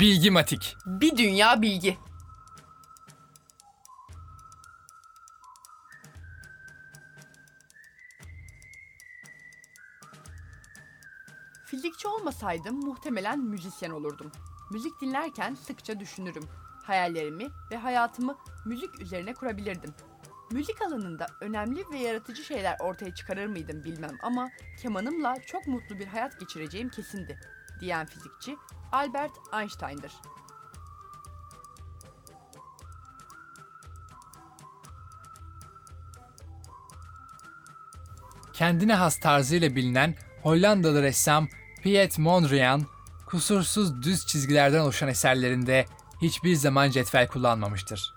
Bilgimatik. Bir dünya bilgi. Fizikçi olmasaydım muhtemelen müzisyen olurdum. Müzik dinlerken sıkça düşünürüm. Hayallerimi ve hayatımı müzik üzerine kurabilirdim. Müzik alanında önemli ve yaratıcı şeyler ortaya çıkarır mıydım bilmem ama kemanımla çok mutlu bir hayat geçireceğim kesindi, diyen fizikçi Albert Einstein'dır. Kendine has tarzıyla bilinen Hollandalı ressam Piet Mondrian, kusursuz düz çizgilerden oluşan eserlerinde hiçbir zaman cetvel kullanmamıştır.